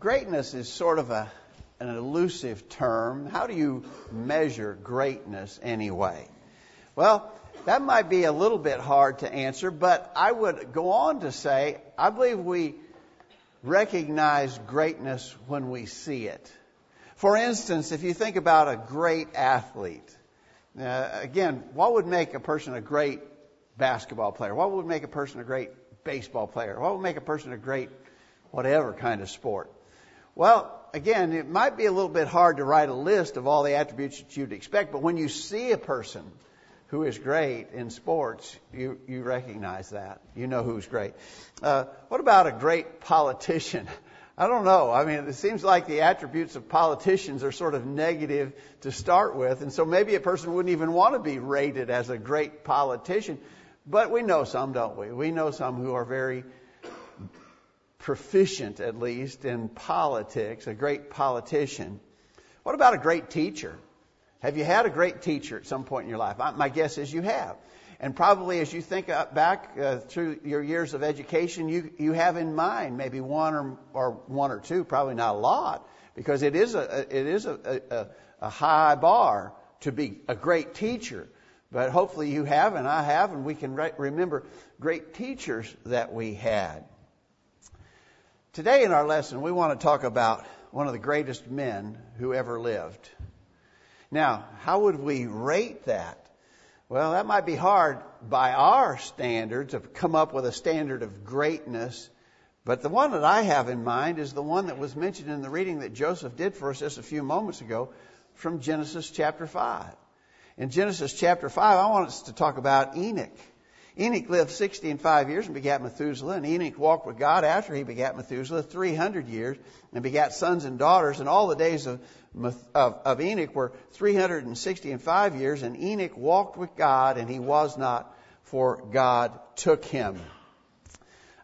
Greatness is sort of a, an elusive term. How do you measure greatness anyway? Well, that might be a little bit hard to answer, but I would go on to say I believe we recognize greatness when we see it. For instance, if you think about a great athlete, uh, again, what would make a person a great basketball player? What would make a person a great baseball player? What would make a person a great whatever kind of sport? Well, again, it might be a little bit hard to write a list of all the attributes that you'd expect, but when you see a person who is great in sports, you, you recognize that. You know who's great. Uh, what about a great politician? I don't know. I mean, it seems like the attributes of politicians are sort of negative to start with, and so maybe a person wouldn't even want to be rated as a great politician. But we know some, don't we? We know some who are very proficient, at least, in politics, a great politician. What about a great teacher? Have you had a great teacher at some point in your life? My guess is you have. And probably as you think back uh, through your years of education, you, you have in mind maybe one or, or one or two, probably not a lot, because it is a, it is a, a, a high bar to be a great teacher. But hopefully you have, and I have, and we can re- remember great teachers that we had. Today in our lesson, we want to talk about one of the greatest men who ever lived. Now, how would we rate that? Well, that might be hard by our standards to come up with a standard of greatness. But the one that I have in mind is the one that was mentioned in the reading that Joseph did for us just a few moments ago from Genesis chapter 5. In Genesis chapter 5, I want us to talk about Enoch. Enoch lived 60 and 5 years and begat Methuselah, and Enoch walked with God after he begat Methuselah 300 years and begat sons and daughters, and all the days of, of, of Enoch were 360 and 5 years, and Enoch walked with God, and he was not, for God took him.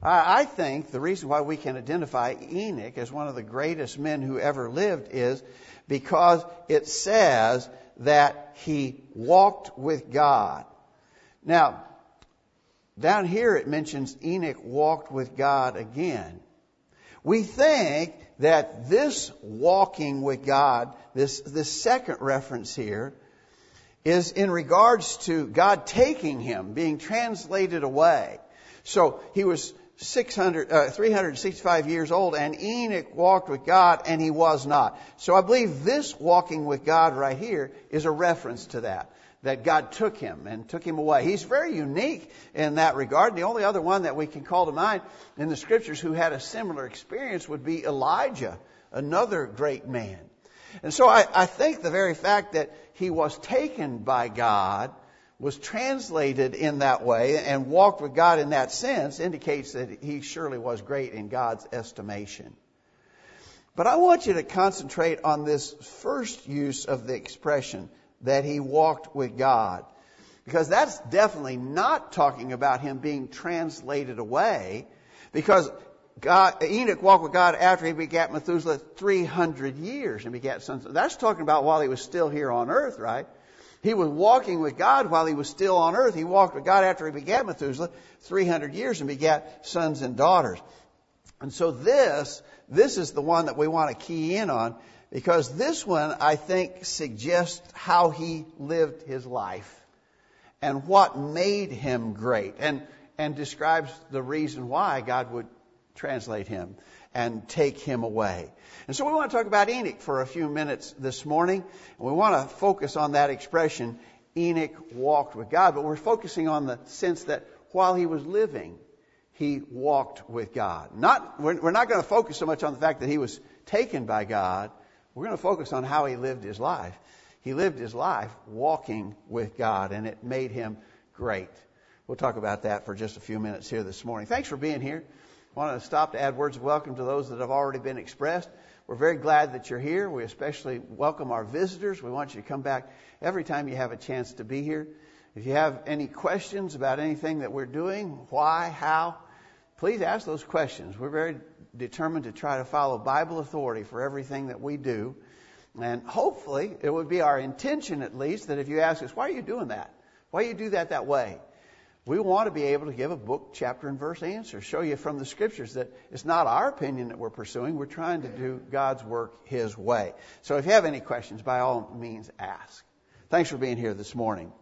I think the reason why we can identify Enoch as one of the greatest men who ever lived is because it says that he walked with God. Now, down here it mentions Enoch walked with God again. We think that this walking with God, this, this second reference here, is in regards to God taking him, being translated away. So he was 600, uh, 365 years old and Enoch walked with God and he was not. So I believe this walking with God right here is a reference to that that God took him and took him away. He's very unique in that regard. The only other one that we can call to mind in the scriptures who had a similar experience would be Elijah, another great man. And so I, I think the very fact that he was taken by God, was translated in that way, and walked with God in that sense indicates that he surely was great in God's estimation. But I want you to concentrate on this first use of the expression that he walked with God. Because that's definitely not talking about him being translated away. Because God, Enoch walked with God after he begat Methuselah 300 years and begat sons. That's talking about while he was still here on earth, right? He was walking with God while he was still on earth. He walked with God after he begat Methuselah 300 years and begat sons and daughters. And so this, this is the one that we want to key in on because this one, I think, suggests how he lived his life and what made him great and, and describes the reason why God would translate him and take him away. And so we want to talk about Enoch for a few minutes this morning. And we want to focus on that expression, Enoch walked with God, but we're focusing on the sense that while he was living, he walked with God. Not, we're, we're not going to focus so much on the fact that he was taken by God, we're going to focus on how he lived his life. He lived his life walking with God, and it made him great. We'll talk about that for just a few minutes here this morning. Thanks for being here. I want to stop to add words of welcome to those that have already been expressed. We're very glad that you're here. We especially welcome our visitors. We want you to come back every time you have a chance to be here. If you have any questions about anything that we're doing, why, how, please ask those questions. We're very determined to try to follow Bible authority for everything that we do. And hopefully, it would be our intention at least that if you ask us, why are you doing that? Why do you do that that way? We want to be able to give a book, chapter, and verse answer, show you from the scriptures that it's not our opinion that we're pursuing. We're trying to do God's work His way. So if you have any questions, by all means, ask. Thanks for being here this morning.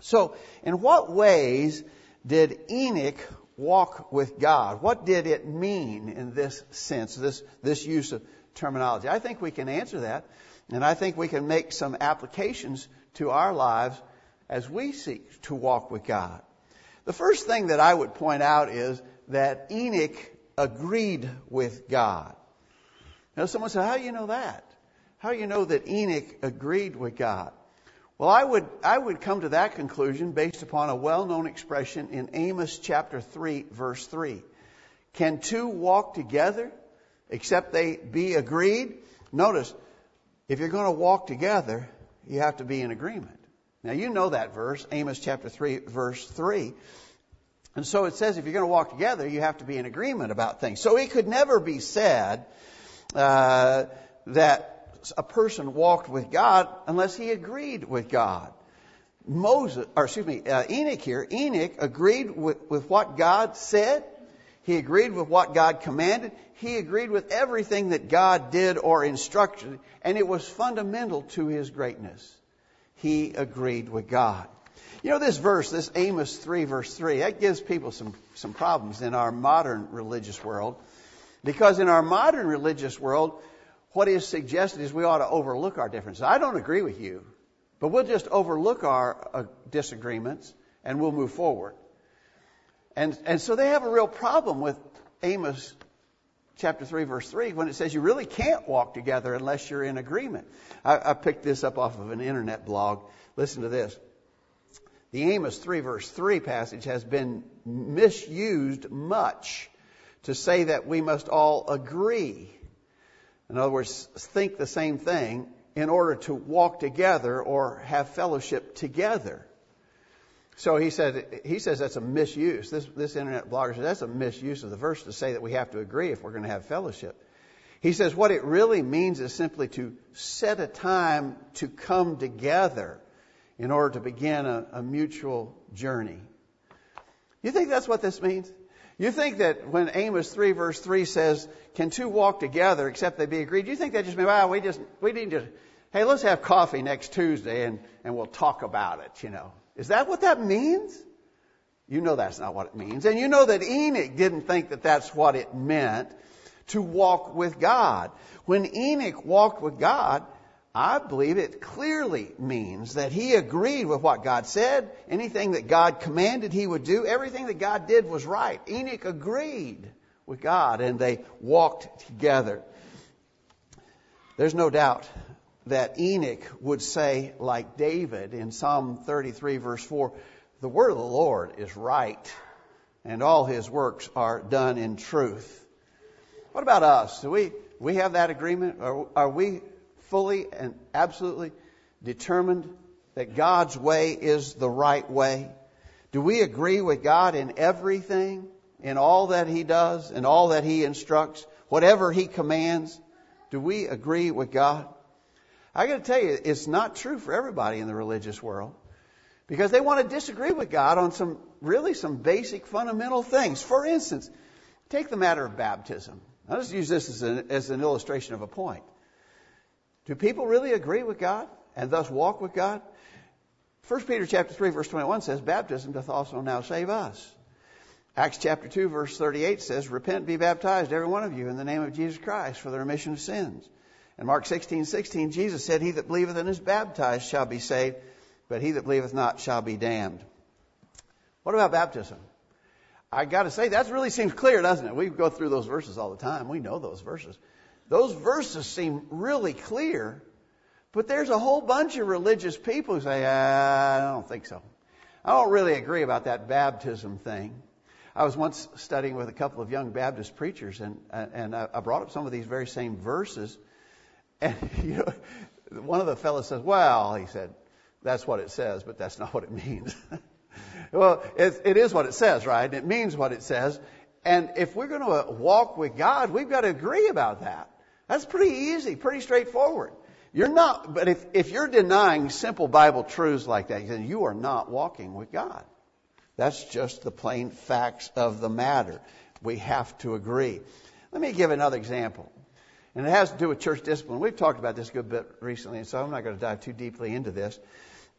So, in what ways did Enoch walk with God? What did it mean in this sense, this, this use of terminology? I think we can answer that, and I think we can make some applications to our lives as we seek to walk with God. The first thing that I would point out is that Enoch agreed with God. Now, someone said, How do you know that? How do you know that Enoch agreed with God? Well, I would, I would come to that conclusion based upon a well known expression in Amos chapter 3, verse 3. Can two walk together except they be agreed? Notice, if you're going to walk together, you have to be in agreement. Now, you know that verse, Amos chapter 3, verse 3. And so it says if you're going to walk together, you have to be in agreement about things. So it could never be said uh, that a person walked with God unless he agreed with God. Moses, or excuse me, uh, Enoch here, Enoch agreed with, with what God said. He agreed with what God commanded. He agreed with everything that God did or instructed, and it was fundamental to his greatness. He agreed with God. You know, this verse, this Amos 3, verse 3, that gives people some, some problems in our modern religious world. Because in our modern religious world, what is suggested is we ought to overlook our differences. I don't agree with you, but we'll just overlook our uh, disagreements and we'll move forward. And, and so they have a real problem with Amos chapter 3 verse 3 when it says you really can't walk together unless you're in agreement. I, I picked this up off of an internet blog. Listen to this. The Amos 3 verse 3 passage has been misused much to say that we must all agree in other words, think the same thing in order to walk together or have fellowship together. So he said, he says that's a misuse. This, this internet blogger says that's a misuse of the verse to say that we have to agree if we're going to have fellowship. He says what it really means is simply to set a time to come together in order to begin a, a mutual journey. You think that's what this means? You think that when Amos 3 verse 3 says, can two walk together except they be agreed? You think that just means, well, we just, we need to, hey, let's have coffee next Tuesday and, and we'll talk about it, you know. Is that what that means? You know that's not what it means. And you know that Enoch didn't think that that's what it meant to walk with God. When Enoch walked with God, I believe it clearly means that he agreed with what God said. Anything that God commanded he would do, everything that God did was right. Enoch agreed with God and they walked together. There's no doubt that Enoch would say, like David in Psalm 33, verse 4, the word of the Lord is right, and all his works are done in truth. What about us? Do we, we have that agreement? Are, are we fully and absolutely determined that God's way is the right way? Do we agree with God in everything, in all that He does, in all that He instructs, whatever He commands? Do we agree with God? I got to tell you, it's not true for everybody in the religious world because they want to disagree with God on some really some basic fundamental things. For instance, take the matter of baptism. I'll just use this as an, as an illustration of a point. Do people really agree with God and thus walk with God? 1 Peter chapter 3 verse 21 says, baptism doth also now save us. Acts chapter 2 verse 38 says, repent be baptized every one of you in the name of Jesus Christ for the remission of sins. And Mark 16, 16, Jesus said, he that believeth and is baptized shall be saved, but he that believeth not shall be damned. What about baptism? I gotta say, that really seems clear, doesn't it? We go through those verses all the time. We know those verses. Those verses seem really clear, but there's a whole bunch of religious people who say, ah, I don't think so. I don't really agree about that baptism thing. I was once studying with a couple of young Baptist preachers, and and I brought up some of these very same verses, and you know, one of the fellows says, "Well," he said, "that's what it says, but that's not what it means." well, it, it is what it says, right? It means what it says, and if we're going to walk with God, we've got to agree about that. That's pretty easy, pretty straightforward. You're not, but if, if you're denying simple Bible truths like that, then you are not walking with God. That's just the plain facts of the matter. We have to agree. Let me give another example. And it has to do with church discipline. We've talked about this a good bit recently, and so I'm not going to dive too deeply into this.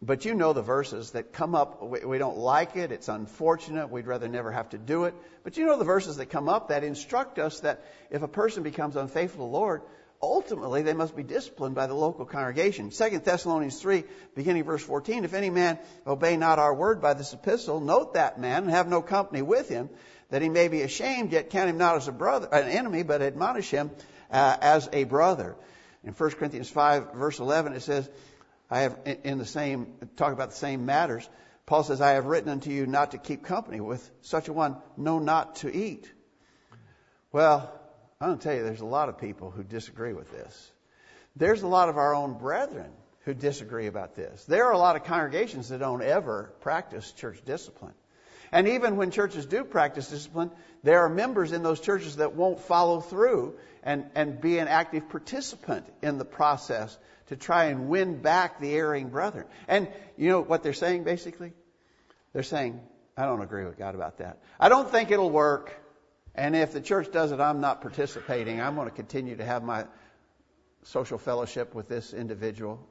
But you know the verses that come up. We, we don't like it. It's unfortunate. We'd rather never have to do it. But you know the verses that come up that instruct us that if a person becomes unfaithful to the Lord, ultimately they must be disciplined by the local congregation. 2 Thessalonians 3, beginning verse 14, if any man obey not our word by this epistle, note that man and have no company with him, that he may be ashamed, yet count him not as a brother, an enemy, but admonish him uh, as a brother. In 1 Corinthians 5, verse 11, it says, I have in the same talk about the same matters. Paul says, I have written unto you not to keep company with such a one, no, not to eat. Well, I'm going to tell you, there's a lot of people who disagree with this. There's a lot of our own brethren who disagree about this. There are a lot of congregations that don't ever practice church discipline. And even when churches do practice discipline, there are members in those churches that won't follow through and, and be an active participant in the process to try and win back the erring brethren. And you know what they're saying basically? They're saying, I don't agree with God about that. I don't think it'll work. And if the church does it, I'm not participating. I'm going to continue to have my social fellowship with this individual.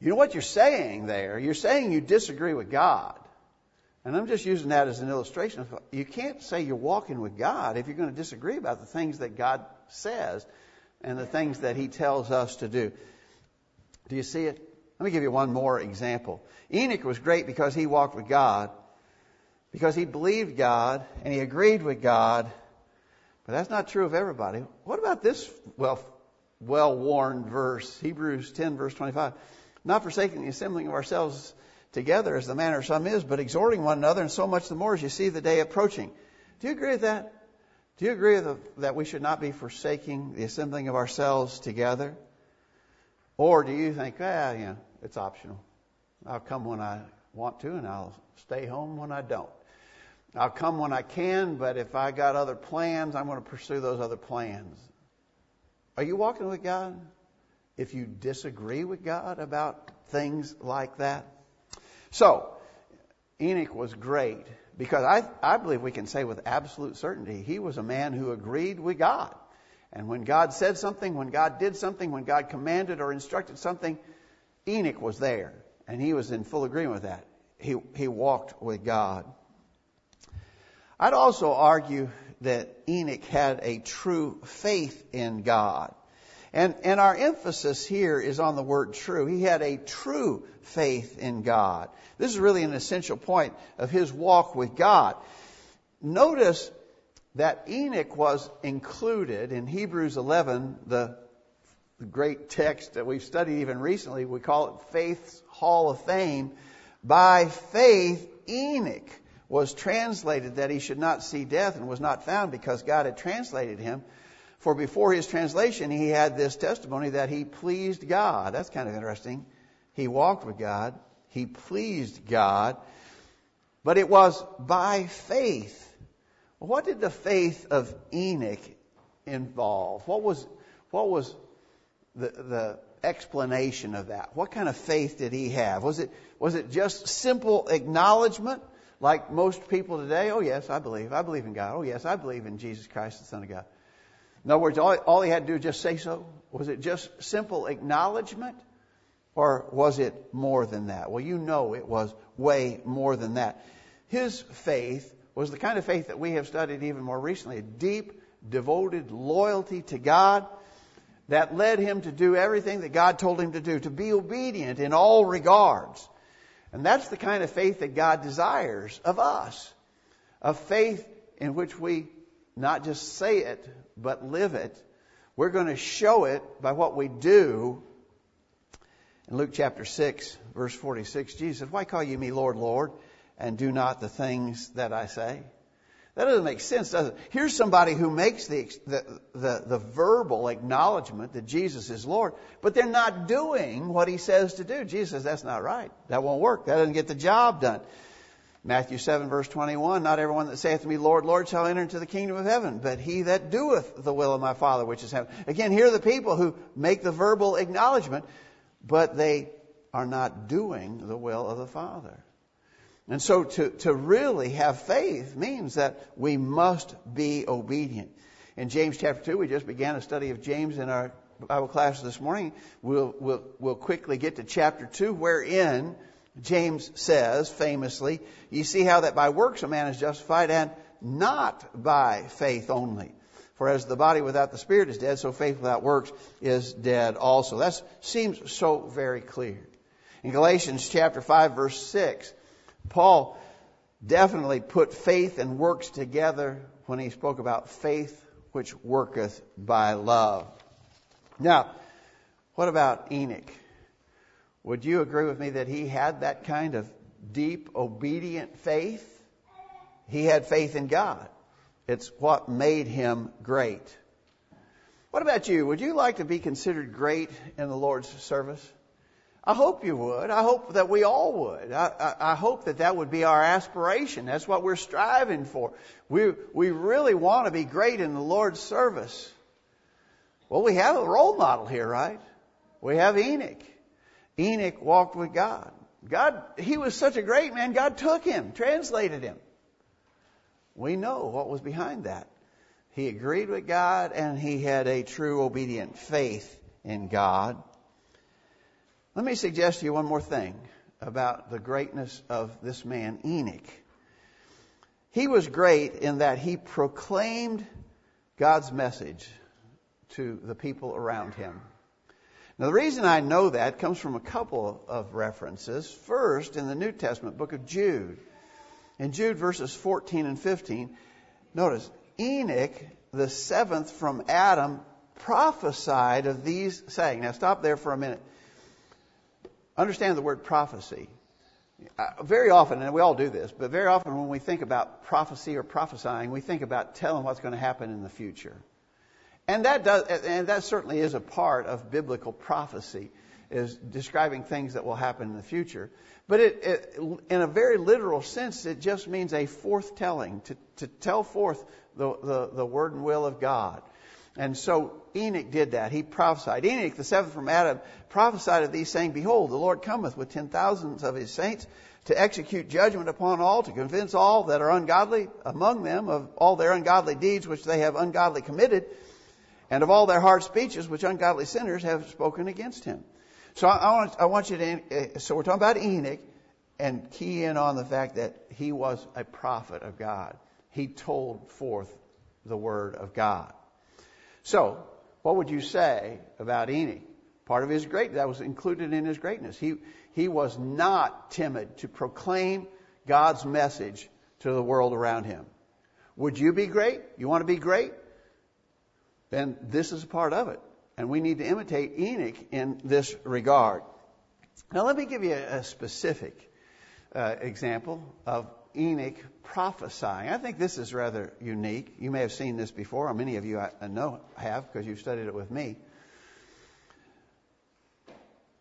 You know what you're saying there? You're saying you disagree with God. And I'm just using that as an illustration. You can't say you're walking with God if you're going to disagree about the things that God says and the things that He tells us to do. Do you see it? Let me give you one more example. Enoch was great because he walked with God, because he believed God and he agreed with God. But that's not true of everybody. What about this well well worn verse, Hebrews 10 verse 25? Not forsaking the assembling of ourselves together as the manner of some is, but exhorting one another, and so much the more as you see the day approaching. Do you agree with that? Do you agree that we should not be forsaking the assembling of ourselves together? Or do you think, ah, yeah, it's optional. I'll come when I want to, and I'll stay home when I don't. I'll come when I can, but if I got other plans, I'm going to pursue those other plans. Are you walking with God? If you disagree with God about things like that? So, Enoch was great because I, I believe we can say with absolute certainty he was a man who agreed with God. And when God said something, when God did something, when God commanded or instructed something, Enoch was there. And he was in full agreement with that. He, he walked with God. I'd also argue that Enoch had a true faith in God. And, and our emphasis here is on the word true. He had a true faith in God. This is really an essential point of his walk with God. Notice that Enoch was included in Hebrews 11, the, the great text that we've studied even recently. We call it Faith's Hall of Fame. By faith, Enoch was translated that he should not see death and was not found because God had translated him. For before his translation, he had this testimony that he pleased God. That's kind of interesting. He walked with God. He pleased God. But it was by faith what did the faith of Enoch involve? What was, what was the, the explanation of that? What kind of faith did he have? Was it, was it just simple acknowledgement like most people today? Oh, yes, I believe. I believe in God. Oh, yes, I believe in Jesus Christ, the Son of God. In other words, all, all he had to do was just say so. Was it just simple acknowledgement? Or was it more than that? Well, you know it was way more than that. His faith was the kind of faith that we have studied even more recently a deep, devoted loyalty to God that led him to do everything that God told him to do, to be obedient in all regards. And that's the kind of faith that God desires of us. A faith in which we not just say it, but live it. We're going to show it by what we do. In Luke chapter 6, verse 46, Jesus said, Why call you me Lord, Lord? and do not the things that I say? That doesn't make sense, does it? Here's somebody who makes the, the, the, the, verbal acknowledgement that Jesus is Lord, but they're not doing what he says to do. Jesus says, that's not right. That won't work. That doesn't get the job done. Matthew 7 verse 21, not everyone that saith to me, Lord, Lord, shall enter into the kingdom of heaven, but he that doeth the will of my Father which is heaven. Again, here are the people who make the verbal acknowledgement, but they are not doing the will of the Father. And so to, to really have faith means that we must be obedient. In James chapter 2, we just began a study of James in our Bible class this morning. We'll, we'll, we'll quickly get to chapter 2, wherein James says famously, You see how that by works a man is justified, and not by faith only. For as the body without the spirit is dead, so faith without works is dead also. That seems so very clear. In Galatians chapter 5 verse 6, Paul definitely put faith and works together when he spoke about faith which worketh by love. Now, what about Enoch? Would you agree with me that he had that kind of deep, obedient faith? He had faith in God. It's what made him great. What about you? Would you like to be considered great in the Lord's service? I hope you would. I hope that we all would. I, I, I, hope that that would be our aspiration. That's what we're striving for. We, we really want to be great in the Lord's service. Well, we have a role model here, right? We have Enoch. Enoch walked with God. God, he was such a great man, God took him, translated him. We know what was behind that. He agreed with God and he had a true obedient faith in God. Let me suggest to you one more thing about the greatness of this man, Enoch. He was great in that he proclaimed God's message to the people around him. Now, the reason I know that comes from a couple of references. First, in the New Testament book of Jude. In Jude verses 14 and 15, notice, Enoch, the seventh from Adam, prophesied of these saying. Now, stop there for a minute. Understand the word prophecy. Uh, very often, and we all do this, but very often when we think about prophecy or prophesying, we think about telling what's going to happen in the future. And that does, and that certainly is a part of biblical prophecy, is describing things that will happen in the future. But it, it, in a very literal sense, it just means a forthtelling, to, to tell forth the, the, the word and will of God. And so Enoch did that. He prophesied. Enoch, the seventh from Adam, prophesied of these, saying, Behold, the Lord cometh with ten thousands of his saints to execute judgment upon all, to convince all that are ungodly among them of all their ungodly deeds which they have ungodly committed, and of all their hard speeches which ungodly sinners have spoken against him. So I, I, want, I want you to, uh, so we're talking about Enoch and key in on the fact that he was a prophet of God. He told forth the word of God. So, what would you say about Enoch? Part of his great that was included in his greatness. He he was not timid to proclaim God's message to the world around him. Would you be great? You want to be great? Then this is a part of it. And we need to imitate Enoch in this regard. Now, let me give you a, specific uh, example of Enoch prophesying. I think this is rather unique. You may have seen this before, or many of you I know have because you've studied it with me.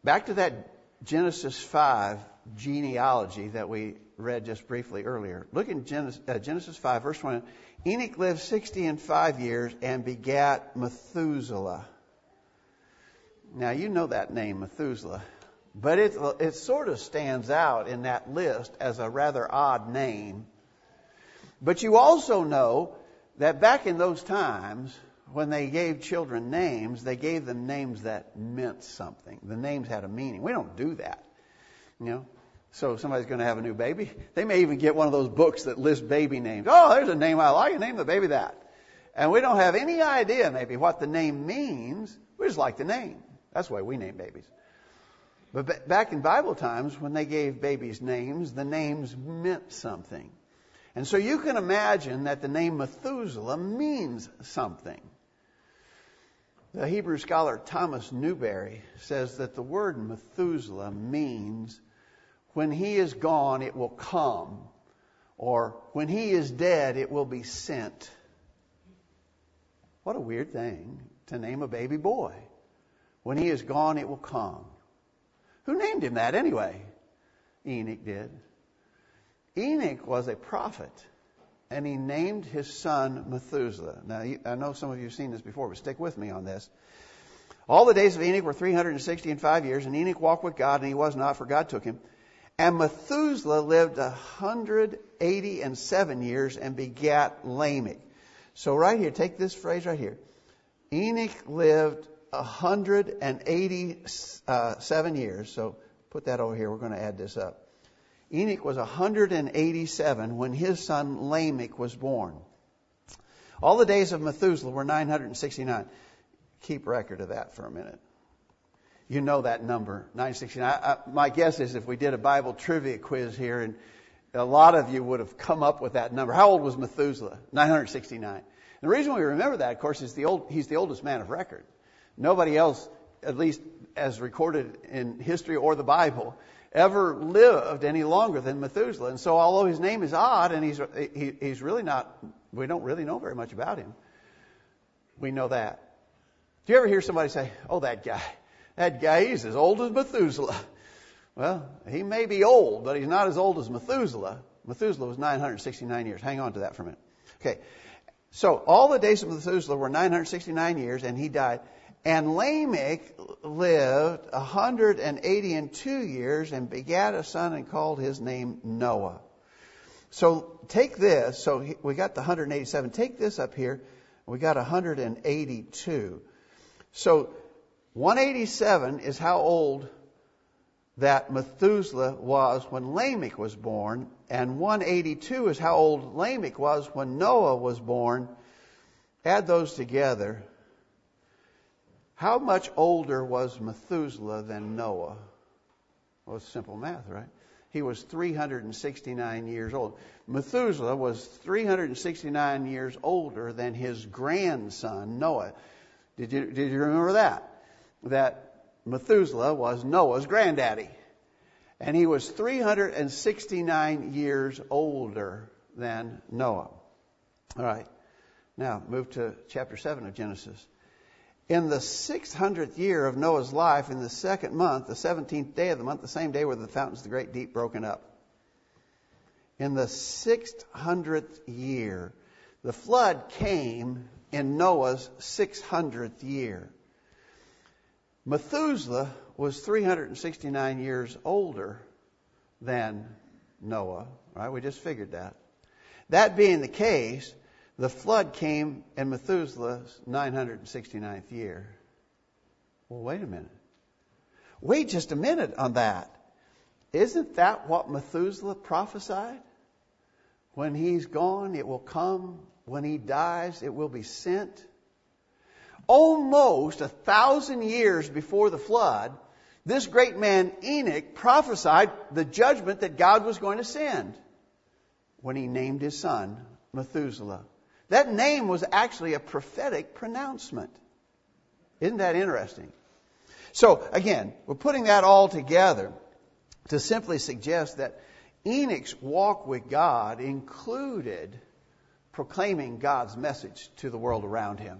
Back to that Genesis 5 genealogy that we read just briefly earlier. Look in Genesis, uh, Genesis 5, verse 1. Enoch lived 60 and 5 years and begat Methuselah. Now, you know that name, Methuselah, but it, it sort of stands out in that list as a rather odd name. But you also know that back in those times, when they gave children names, they gave them names that meant something. The names had a meaning. We don't do that. You know, so somebody's going to have a new baby. They may even get one of those books that list baby names. Oh, there's a name I like. Name the baby that. And we don't have any idea maybe what the name means. We just like the name. That's why we name babies. But back in Bible times, when they gave babies names, the names meant something. And so you can imagine that the name Methuselah means something. The Hebrew scholar Thomas Newberry says that the word Methuselah means when he is gone, it will come. Or when he is dead, it will be sent. What a weird thing to name a baby boy. When he is gone, it will come. Who named him that anyway? Enoch did. Enoch was a prophet, and he named his son Methuselah. Now, I know some of you have seen this before, but stick with me on this. All the days of Enoch were 360 and five years, and Enoch walked with God, and he was not, for God took him. And Methuselah lived a hundred eighty and seven years and begat Lamech. So right here, take this phrase right here. Enoch lived a hundred and eighty-seven years. So put that over here. We're going to add this up. Enoch was 187 when his son Lamech was born. All the days of Methuselah were 969. Keep record of that for a minute. You know that number, 969. I, my guess is if we did a Bible trivia quiz here, and a lot of you would have come up with that number. How old was Methuselah? 969. And the reason we remember that, of course, is the old, he's the oldest man of record. Nobody else, at least as recorded in history or the Bible, ever lived any longer than Methuselah. And so, although his name is odd and he's, he, he's really not, we don't really know very much about him, we know that. Do you ever hear somebody say, oh, that guy, that guy, he's as old as Methuselah? Well, he may be old, but he's not as old as Methuselah. Methuselah was 969 years. Hang on to that for a minute. Okay. So all the days of Methuselah were 969 years, and he died. And Lamech lived 182 years and begat a son and called his name Noah. So take this. So we got the 187. Take this up here. We got 182. So 187 is how old that Methuselah was when Lamech was born, and 182 is how old Lamech was when Noah was born. Add those together. How much older was Methuselah than Noah? Well, it's simple math, right? He was 369 years old. Methuselah was 369 years older than his grandson, Noah. Did you, did you remember that? That Methuselah was Noah's granddaddy. And he was 369 years older than Noah. All right. Now, move to chapter 7 of Genesis. In the 600th year of Noah's life, in the second month, the 17th day of the month, the same day were the fountains of the great deep broken up. In the 600th year, the flood came in Noah's 600th year. Methuselah was 369 years older than Noah, right? We just figured that. That being the case, the flood came in Methuselah's 969th year. Well, wait a minute. Wait just a minute on that. Isn't that what Methuselah prophesied? When he's gone, it will come when he dies, it will be sent. Almost a thousand years before the flood, this great man Enoch prophesied the judgment that God was going to send when he named his son Methuselah. That name was actually a prophetic pronouncement. Isn't that interesting? So, again, we're putting that all together to simply suggest that Enoch's walk with God included proclaiming God's message to the world around him.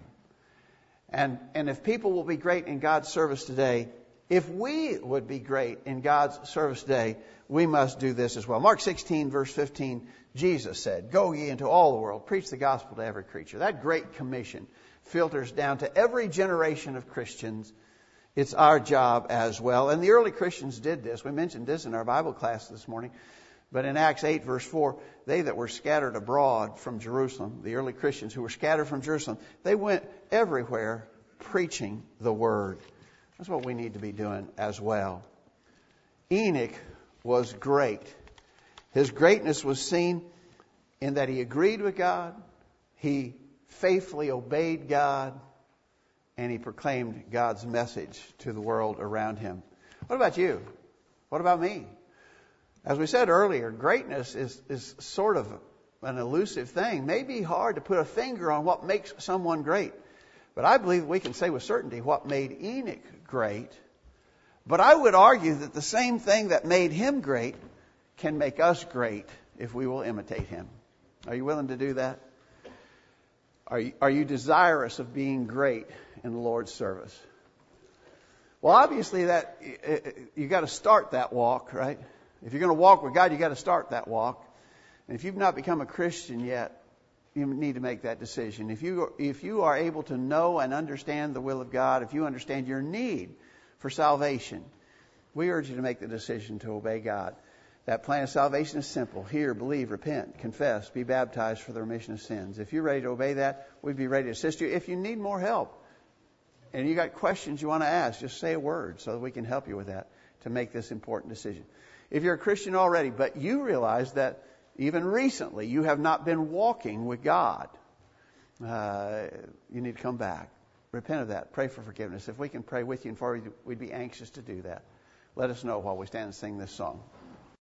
And, and if people will be great in God's service today, if we would be great in God's service today, we must do this as well. Mark 16, verse 15, Jesus said, Go ye into all the world, preach the gospel to every creature. That great commission filters down to every generation of Christians. It's our job as well. And the early Christians did this. We mentioned this in our Bible class this morning. But in Acts 8, verse 4, they that were scattered abroad from Jerusalem, the early Christians who were scattered from Jerusalem, they went everywhere preaching the word. That's what we need to be doing as well. Enoch was great. His greatness was seen in that he agreed with God, he faithfully obeyed God, and he proclaimed God's message to the world around him. What about you? What about me? As we said earlier, greatness is, is sort of an elusive thing. May be hard to put a finger on what makes someone great. But I believe we can say with certainty what made Enoch great. But I would argue that the same thing that made him great can make us great if we will imitate him. Are you willing to do that? Are you, are you desirous of being great in the Lord's service? Well, obviously that you got to start that walk, right? If you're going to walk with God, you got to start that walk. And if you've not become a Christian yet, you need to make that decision. If you, if you are able to know and understand the will of God, if you understand your need for salvation, we urge you to make the decision to obey God. That plan of salvation is simple. Hear, believe, repent, confess, be baptized for the remission of sins. If you're ready to obey that, we'd be ready to assist you. If you need more help and you got questions you want to ask, just say a word so that we can help you with that to make this important decision. If you're a Christian already, but you realize that even recently you have not been walking with God, uh, you need to come back. Repent of that. Pray for forgiveness. If we can pray with you and for you, we'd be anxious to do that. Let us know while we stand and sing this song.